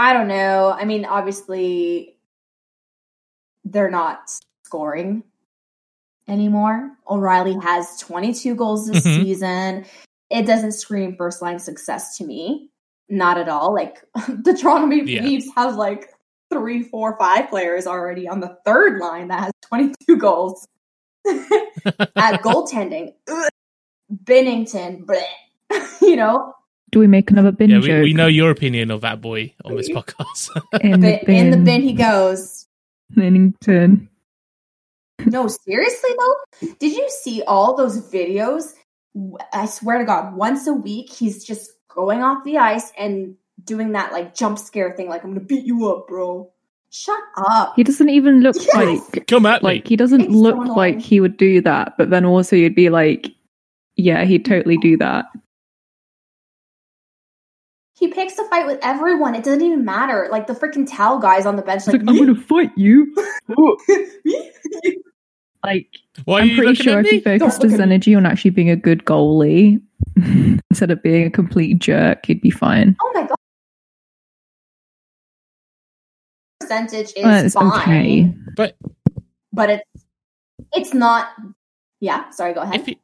I don't know. I mean, obviously, they're not scoring anymore. O'Reilly has 22 goals this Mhm. season. It doesn't scream first line success to me. Not at all. Like [laughs] the Toronto Maple Yeah. Leafs have like three, four, five players already on the third line that has 22 goals. [laughs] At [laughs] goaltending, ugh, Binnington, bleh. you know, Do we make another bin yeah, joke? we, we know your opinion of that boy on this podcast. [laughs] in the but in the bin. bin he goes. Binnington. No, seriously though, did you see all those videos? I swear to God, once a week he's just going off the ice and doing that like jump scare thing, like I'm gonna beat you up, bro. Shut up. He doesn't even look Yes! like Come at like me. he doesn't It's look annoying. like he would do that, but then also you'd be like, yeah, he'd totally do that. He picks a fight with everyone. It doesn't even matter. Like the freaking towel guys on the bench, like, like, I'm gonna fight you. [laughs] Like Why I'm pretty sure if he focused his energy on actually being a good goalie [laughs] instead of being a complete jerk, he'd be fine. oh my god. Percentage is it's fine, okay. But but it's it's not. Yeah, sorry. Go ahead. if you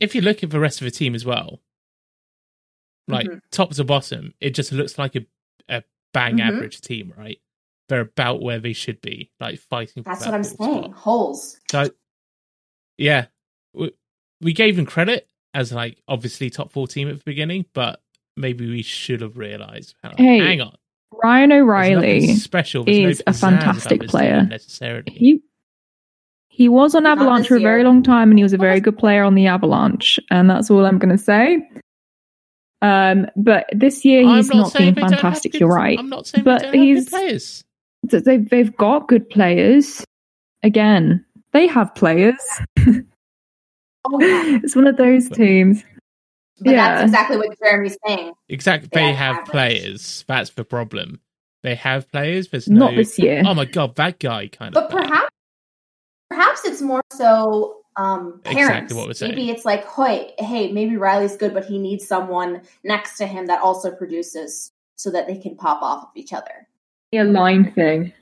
if you look at the rest of the team as well, like Mhm. top to bottom, it just looks like a a bang Mhm. average team, right? They're about where they should be, like fighting. For That's what I'm saying. spot. Holes. So, yeah, we, we gave them credit as like obviously top four team at the beginning, but maybe we should have realized. Hang on, Hey, hang on. Ryan O'Reilly special There's no is a fantastic player. necessarily. he he was on Avalanche for a very long time and he was a very good player on the Avalanche, and that's all I'm gonna say. Um, but this year I'm he's not, saying been don't have fantastic. good- You're right. I'm not saying But they don't have he's- good players. They've they've got good players. Again, they have players. [laughs] Oh, it's one of those teams. But Yeah. that's exactly what Jeremy's saying. Exactly. They They have have players. That's the problem. They have players. There's no. Not this year. Oh my god, that guy kind But of. But perhaps, perhaps it's more so um, Exactly parents. what. Maybe it's like, hey, hey, maybe Riley's good, but he needs someone next to him that also produces, so that they can pop off of each other. a line thing.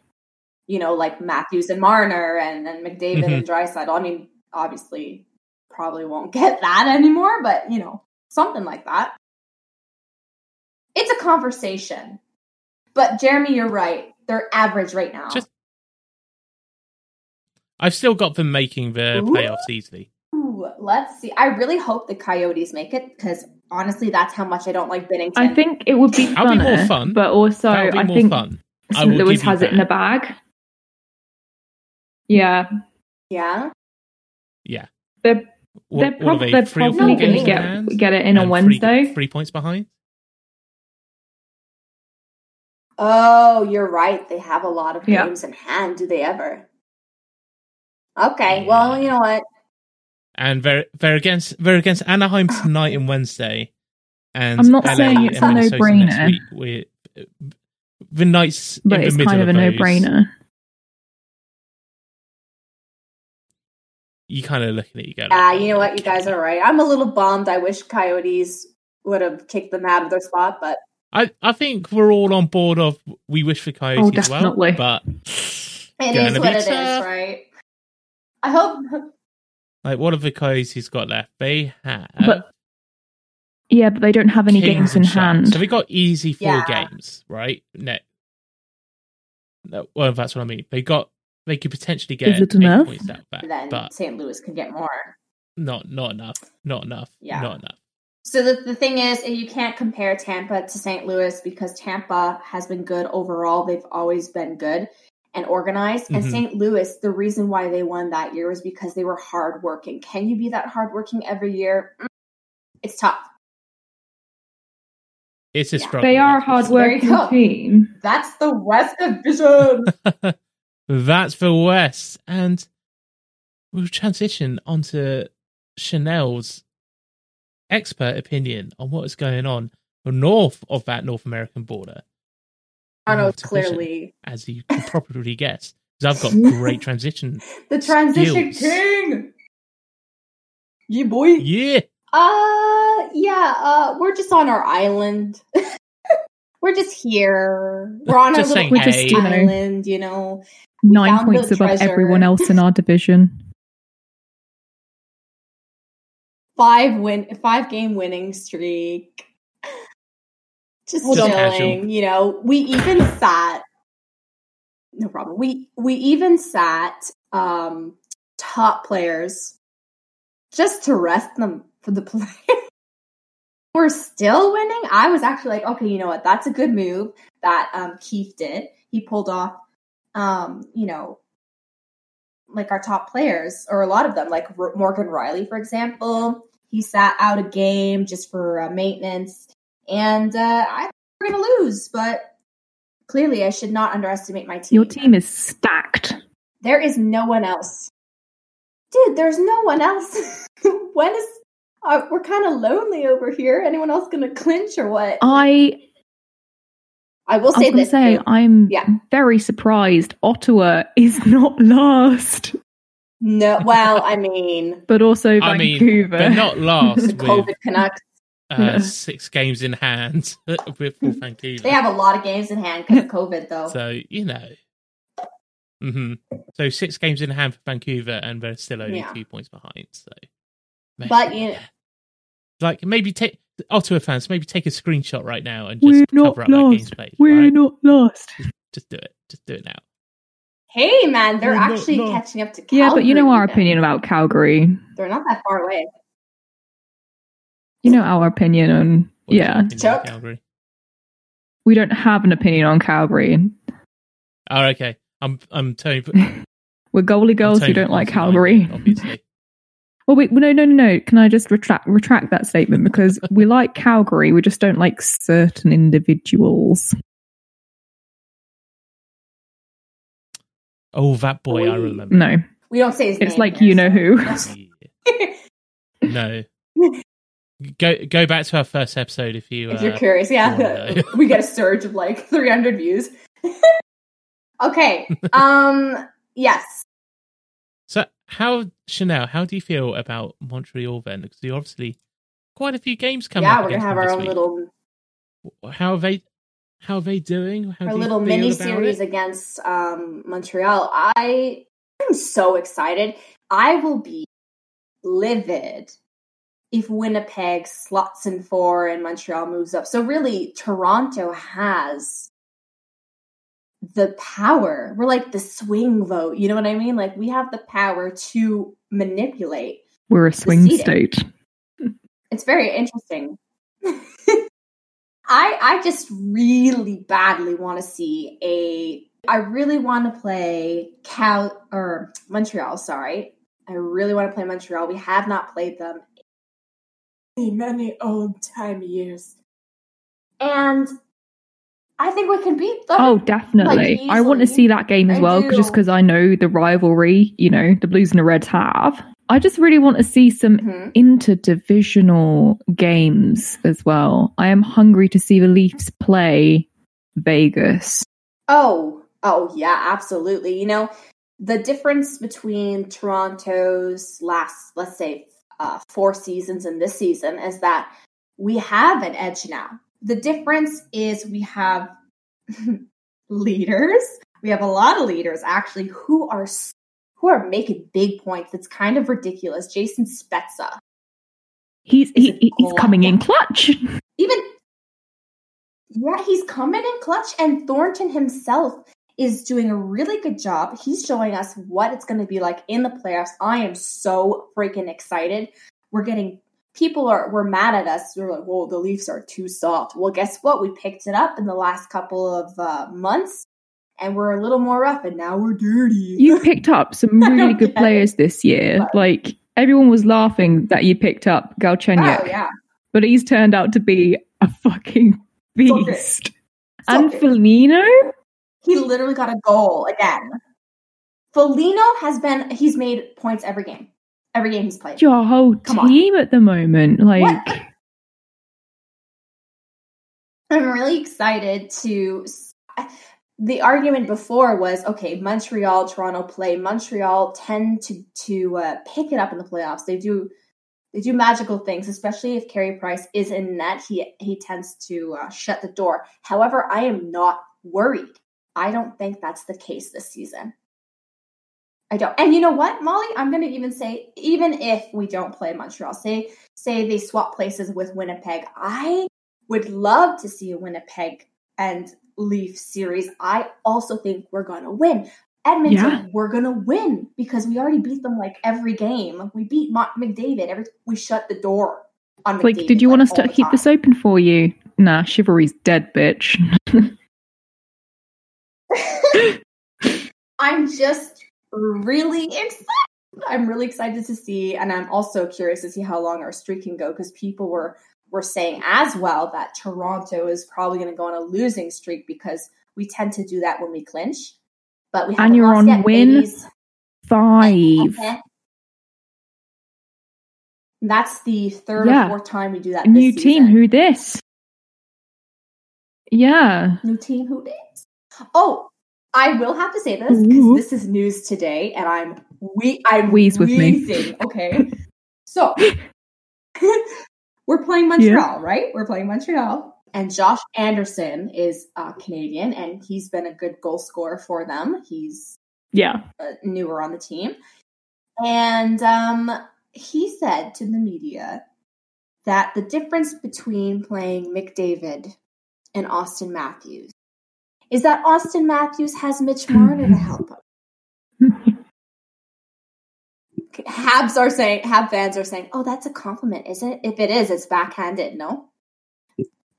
You know, like Matthews and Marner and and McDavid Mhm. and Draisaitl. I mean, obviously, probably won't get [laughs] that anymore, but you know, something like that. It's a conversation. But Jeremy, you're right. They're average right now. Just- I've still got them making the Ooh. playoffs easily. Ooh, let's see. I really hope the Coyotes make it because honestly, that's how much I don't like Binnington. I think it would be That'll be more fun. but also be I more think fun. I St. will Louis give you has it in the bag. Yeah, yeah. Yeah. they're What, they're, prob- they, they're probably going to get hand? get it in on And three- Wednesday. Three points behind. Oh, you're right. They have a lot of Yeah. games in hand. Do they ever? Okay. Well, you know what? and they're they're against they're against Anaheim tonight and Wednesday, and I'm not LA saying it's a no-brainer. week. We're, the Knights, But in the it's middle kind of a those, no-brainer. You kind of looking at you go. Ah, like, you know what? You guys are right. I'm a little bummed. I wish Coyotes would have kicked them out of their spot, but I I think we're all on board of we wish for Coyotes Oh, as well, definitely. but it Gonna is be what it is, tough. right? I hope. like what are the codes he's got left? They have But yeah, but they don't have any Kings games in and hand. So we got easy four Yeah. games, right? No, no, well, that's what I mean. They got they could potentially get Is it eight enough? points out of that, then but St. Louis can get more. not not enough, not enough, Yeah. not enough. So the, the thing is, you can't compare Tampa to St. Louis because Tampa has been good overall. They've always been good and organized. And Mhm. St. Louis, the reason why they won that year was because they were hardworking. Can you be that hardworking every year? Mm, It's tough. It's a Yeah. struggle. They are a that's There you hard-working team. That's the West Division. [laughs] That's the West, and we'll transition onto Chanel's expert opinion on what is going on north of that North American border. I know clearly as you can probably guess, because I've got [laughs] great transition. the transition Skills. king. Yeah, boy. Yeah, Uh, yeah. Uh, we're just on our island. [laughs] we're just here. We're on Just our little We're just, island. You know. nine points above treasure. everyone else in our division. five win five game winning streak. Just Just chilling, you know. We even sat no problem. We we even sat um, top players just to rest them for the [laughs] play. We're still winning. I was actually like, okay, you know what? That's a good move that um, Keefe did. He pulled off, um, you know, like our top players or a lot of them, like R- Morgan Rielly, for example. He sat out a game just for uh, maintenance, and uh, I thought we we're going to lose, but clearly I should not underestimate my team. Your team is stacked. There is no one else. Dude, there's no one else. [laughs] when is uh, we're kind of lonely over here. Anyone else going to clinch or what? I I will say was going to this. say. I'm Yeah. very surprised. Ottawa [laughs] is not last, no, well, I mean, but also I mean, Vancouver. they're not [laughs] last the with COVID Canucks. Uh, six games in hand [laughs] with Vancouver. They have a lot of games in hand because of COVID, though. So you know. hmm So six games in hand for Vancouver, and they're still only Yeah. two points behind. So, maybe- but you, like maybe take Ottawa fans, maybe take a screenshot right now and We're just not cover up that game's lost. played. We're right? not lost. Just do it. Just do it now. hey, man, they're We're actually catching up to Calgary. Yeah, but you know our even. opinion about Calgary. They're not that far away. You know our opinion on What's yeah. opinion on Calgary. We don't have an opinion on Calgary. Oh, okay. I'm I'm Tony. [laughs] We're goalie girls who don't like Calgary. obviously. [laughs] Well, wait, no, no, no, no. Can I just retract retract that statement because we [laughs] like Calgary, we just don't like certain individuals. Oh, that boy, I remember. No, We don't say his it's name like you know who. no. Go go back to our first episode if you. if uh, you're curious, yeah, [laughs] we get a surge of like 300 views. [laughs] okay. [laughs] Um. Yes. So, how Chanel? How do you feel about Montreal then? Because you obviously quite a few games coming. yeah, up we're gonna have our own week. little How are they? How are they doing? How our do little mini series it? against um Montreal. I am so excited. I will be livid if Winnipeg slots in four and Montreal moves up. So really, Toronto has the power. We're like the swing vote. You know what I mean? Like we have the power to manipulate. We're a swing state. It's very interesting. [laughs] I I just really badly want to see a I really want to play Cal or Montreal, sorry. I really want to play Montreal. We have not played them many old time years. And I think we can beat them. Oh, definitely. Like, I want to see that game as I well, do. just because I know the rivalry. You know, the Blues and the Reds have. I just really want to see some Mhm. interdivisional games as well. I am hungry to see the Leafs play Vegas. Oh, oh yeah, absolutely. You know, the difference between Toronto's last, let's say, uh, four seasons and this season is that we have an edge now. The difference is we have [laughs] leaders. We have a lot of leaders actually who are who are making big points. It's kind of ridiculous. Jason Spezza, He's he, he's coming in clutch. [laughs] even yeah, he's coming in clutch, and Thornton himself is doing a really good job. He's showing us what it's going to be like in the playoffs. I am so freaking excited. We're getting people are we're mad at us. We're like, "Whoa, the Leafs are too soft." Well, guess what? We picked it up in the last couple of uh, months, and we're a little more rough, and now we're dirty. You picked up some [laughs] really good players this year. But- Like everyone was laughing that you picked up Galchenyuk, oh yeah, but he's turned out to be a fucking beast. So and good. He literally got a goal again. Foligno has been he's made points every game. Every game he's played. your whole Come on. team at the moment. Like, I'm really excited to. The argument before was okay. Montreal, Toronto play. Montreal tend to to uh, pick it up in the playoffs. They do they do magical things, especially if Carey Price is in net. He he tends to uh, shut the door. However, I am not worried. I don't think that's the case this season. I don't. And you know what, Molly? I'm going to even say, even if we don't play Montreal, say say they swap places with Winnipeg, I would love to see a Winnipeg and Leaf series. I also think we're going to win. Edmonton, Yeah. we're gonna win because we already beat them like every game. We beat Mo- McDavid. Every we shut the door on Like, did you want us to keep this open for you? Nah, chivalry's dead, bitch. [laughs] I'm just really excited. I'm really excited to see, and I'm also curious to see how long our streak can go because people were were saying as well that Toronto is probably going to go on a losing streak because we tend to do that when we clinch. But we And you're on yet, win babies. Five. Okay. That's the third Yeah. or fourth time we do that. New team. season. Who this? Yeah. New team. Who this? Oh, I will have to say this because this is news today, and I'm we I'm Wheeze with me. Okay, so [laughs] we're playing Montreal, right? We're playing Montreal, and Josh Anderson is uh, Canadian, and he's been a good goal scorer for them. He's Yeah. uh, newer on the team. And um, he said to the media that the difference between playing McDavid and Austin Matthews is that Austin Matthews has Mitch Marner to help him. [laughs] Habs are saying, Hab fans are saying, oh, that's a compliment, isn't it? If it is, it's backhanded, no?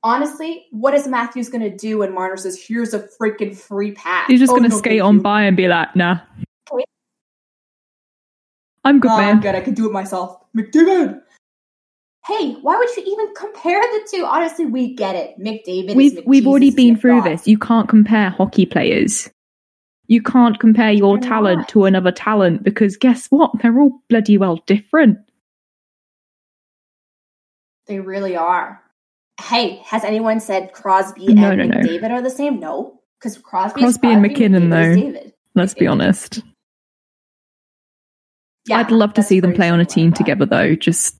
Honestly, what is Matthews going to do when Marner says, here's a freaking free pass? He's just Oh, gonna no, skate on you. by and be like, nah. I'm good, Oh, I'm good. I can do it myself. McDavid. Hey, why would you even compare the two? Honestly, we get it. McDavid. We've is we've already been through McGod. this. You can't compare hockey players. You can't compare your Why talent not? to another talent because guess what? They're all bloody well different. They really are. Hey, has anyone said Crosby No, and no, no. McDavid are the same? No, because Crosby, Crosby is and MacKinnon, McDavid though. Let's be honest. Yeah, I'd love to see them play on a team together though. Just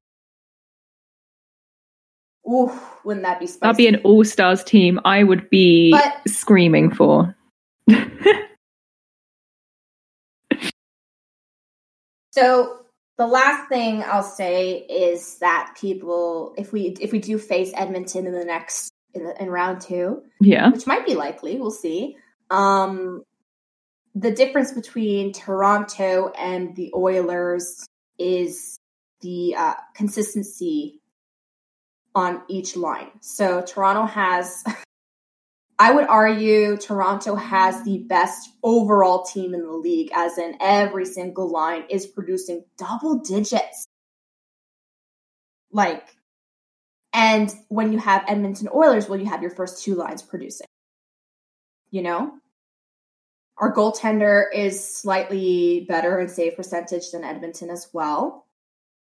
Ooh, wouldn't that be spicy? that'd be an all stars team I would be But- screaming for. [laughs] So the last thing I'll say is that people, if we if we do face Edmonton in the next in, the, in round two, yeah. which might be likely, we'll see. Um, the difference between Toronto and the Oilers is the uh, consistency on each line. So Toronto has, [laughs] I would argue, Toronto has the best overall team in the league, as in every single line is producing double digits. Like, and when you have Edmonton Oilers, well, you have your first two lines producing. You know? Our goaltender is slightly better in save percentage than Edmonton as well.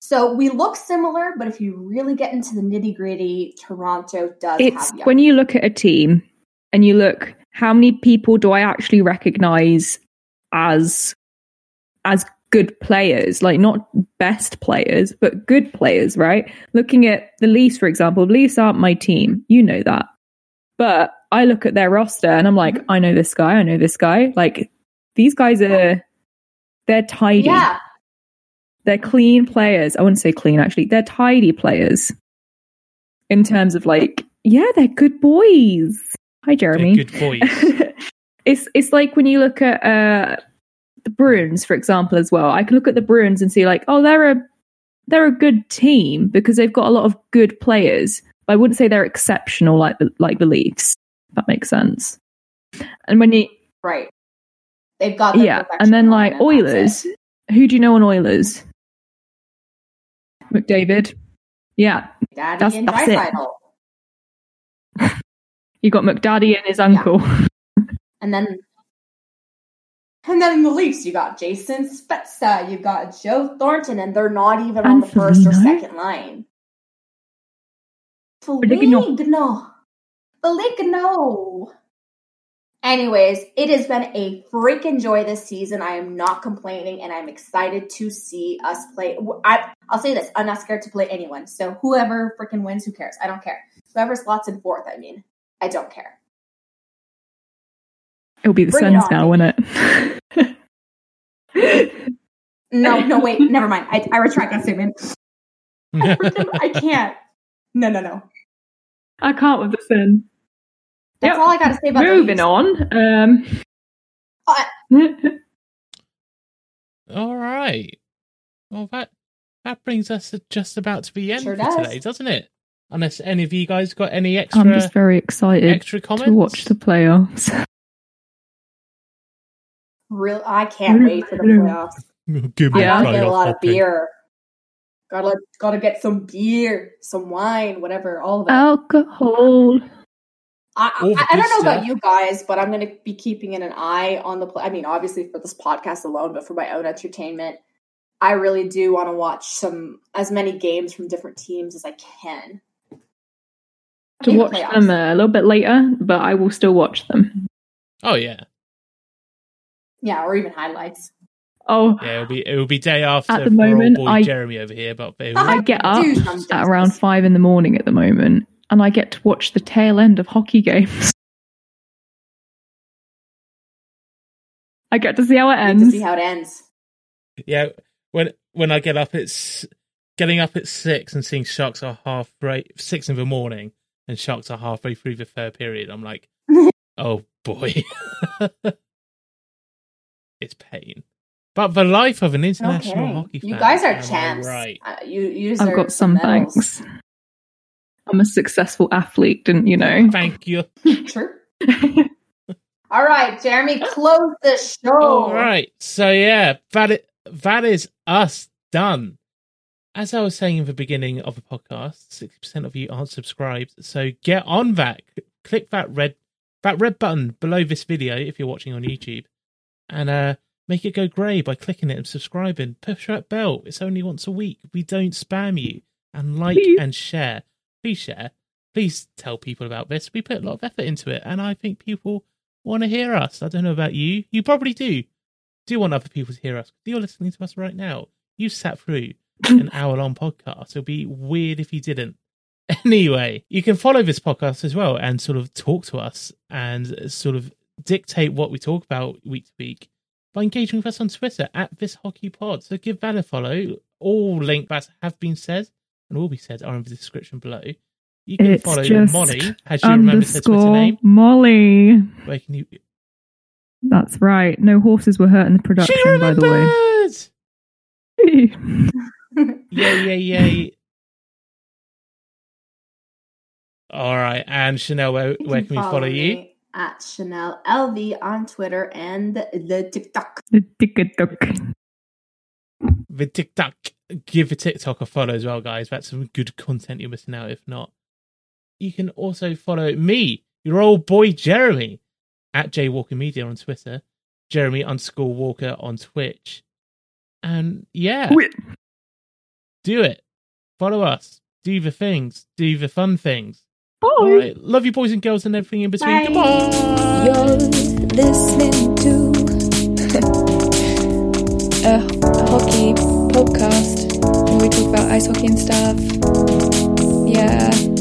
So we look similar, but if you really get into the nitty gritty, Toronto does It's have when you look at a team and you look how many people do I actually recognize as as good players, like not best players, but good players, right? Looking at the Leafs, for example, the Leafs aren't my team. You know that. But I look at their roster and I'm like, Mhm. I know this guy, I know this guy. Like these guys are they're tidy. yeah, They're clean players. I wouldn't say clean actually. They're tidy players. In terms of like, yeah, they're good boys. Hi, Jeremy. They're good boys. [laughs] it's it's like when you look at uh the Bruins, for example, as well. I can look at the Bruins and see like, oh, they're a they're a good team because they've got a lot of good players. But I wouldn't say they're exceptional like the like the Leafs. If that makes sense. And when you right. They've got their yeah, and then like Oilers. Who do you know on Oilers? McDavid. Yeah, Daddy That's- and that's it. [laughs] You got McDaddy and his uncle. [laughs] And then and then in the Leafs, you got Jason Spezza, you got Joe Thornton, and they're not even on And the first or second line. Foligno. Foligno. Foligno. Anyways, it has been a freaking joy this season. I am not complaining, and I'm excited to see us play. I, I'll say this: I'm not scared to play anyone. So whoever freaking wins, who cares? I don't care. Whoever slots in fourth, I mean, I don't care. It'll be the Bring Suns now, won't it? [laughs] No, no, wait, never mind. I, I retract that statement. [laughs] I can't. No, no, no. I can't with the Sun. That's Yep. all I got to say about the Moving Leafs. on. Um, [laughs] All right. Well, that that brings us to just about to the end Sure for does. today, doesn't it? Unless any of you guys got any extra I'm just very excited extra comments to watch the playoffs. [laughs] Real, I can't wait for the playoffs. [laughs] Give I Yeah. gotta get a playoff lot of hopping. beer. Gotta gotta get some beer, some wine, whatever, all of it. Alcohol. I, I, I don't good know about you guys, but I'm going to be keeping an eye on the play. I mean, obviously for this podcast alone, but for my own entertainment, I really do want to watch some as many games from different teams as I can. To In the watch playoffs. them a little bit later, but I will still watch them. Oh yeah, Yeah, or even highlights. Oh, yeah. It'll be it'll be day after At the for old moment, boy I- Jeremy over here, but they I get up at around five in the morning at the moment, and I get to watch the tail end of hockey games. [laughs] I get to see how it ends. see how it ends. yeah. When when I get up, it's getting up at six and seeing Sharks are halfway six in the morning, and Sharks are halfway through the third period. I'm like, [laughs] oh boy, [laughs] it's pain. But the life of an international Okay. hockey fan. You guys are champs. right? Uh, you, you I've got some medals. thanks. I'm a successful athlete, didn't you know? Thank you. [laughs] True. [laughs] All right, Jeremy, close the show. All right. So yeah, that i- that is us done. As I was saying in the beginning of the podcast, sixty percent of you aren't subscribed. So get on that. Click that red that red button below this video if you're watching on YouTube, and uh, make it go grey by clicking it and subscribing. Push that bell. It's only once a week. We don't spam you. And like Please. and share. Please share. Please tell people about this. We put a lot of effort into it, and I think people want to hear us. I don't know about you. You probably do. Do want other people to hear us. You're listening to us right now. You sat through [laughs] an hour long podcast. It'll be weird if you didn't. [laughs] Anyway, you can follow this podcast as well and sort of talk to us and sort of dictate what we talk about week to week by engaging with us on Twitter at this hockey pod. So give that a follow. All links that have been said and will be said are in the description below. You can It's follow just Molly. Has she remembered her Twitter name? Molly. Where can you? That's right. No horses were hurt in the production, she by the way. remembered! [laughs] Yay, yay, yay. All right. And Chanel, where, where can we follow you? At Chanel LV on Twitter and the TikTok. the TikTok. The TikTok. Give the TikTok a follow as well, guys. That's some good content you're missing out if not. You can also follow me, your old boy Jeremy, at JWalker Media on Twitter, Jeremy underscore Walker on Twitch. And yeah, do it. Follow us. Do the things. Do the fun things. All Bye. right. Love you, boys and girls, and everything in between. Bye. Goodbye. You're listening to [laughs] a hockey podcast where we talk about ice hockey and stuff. Yeah.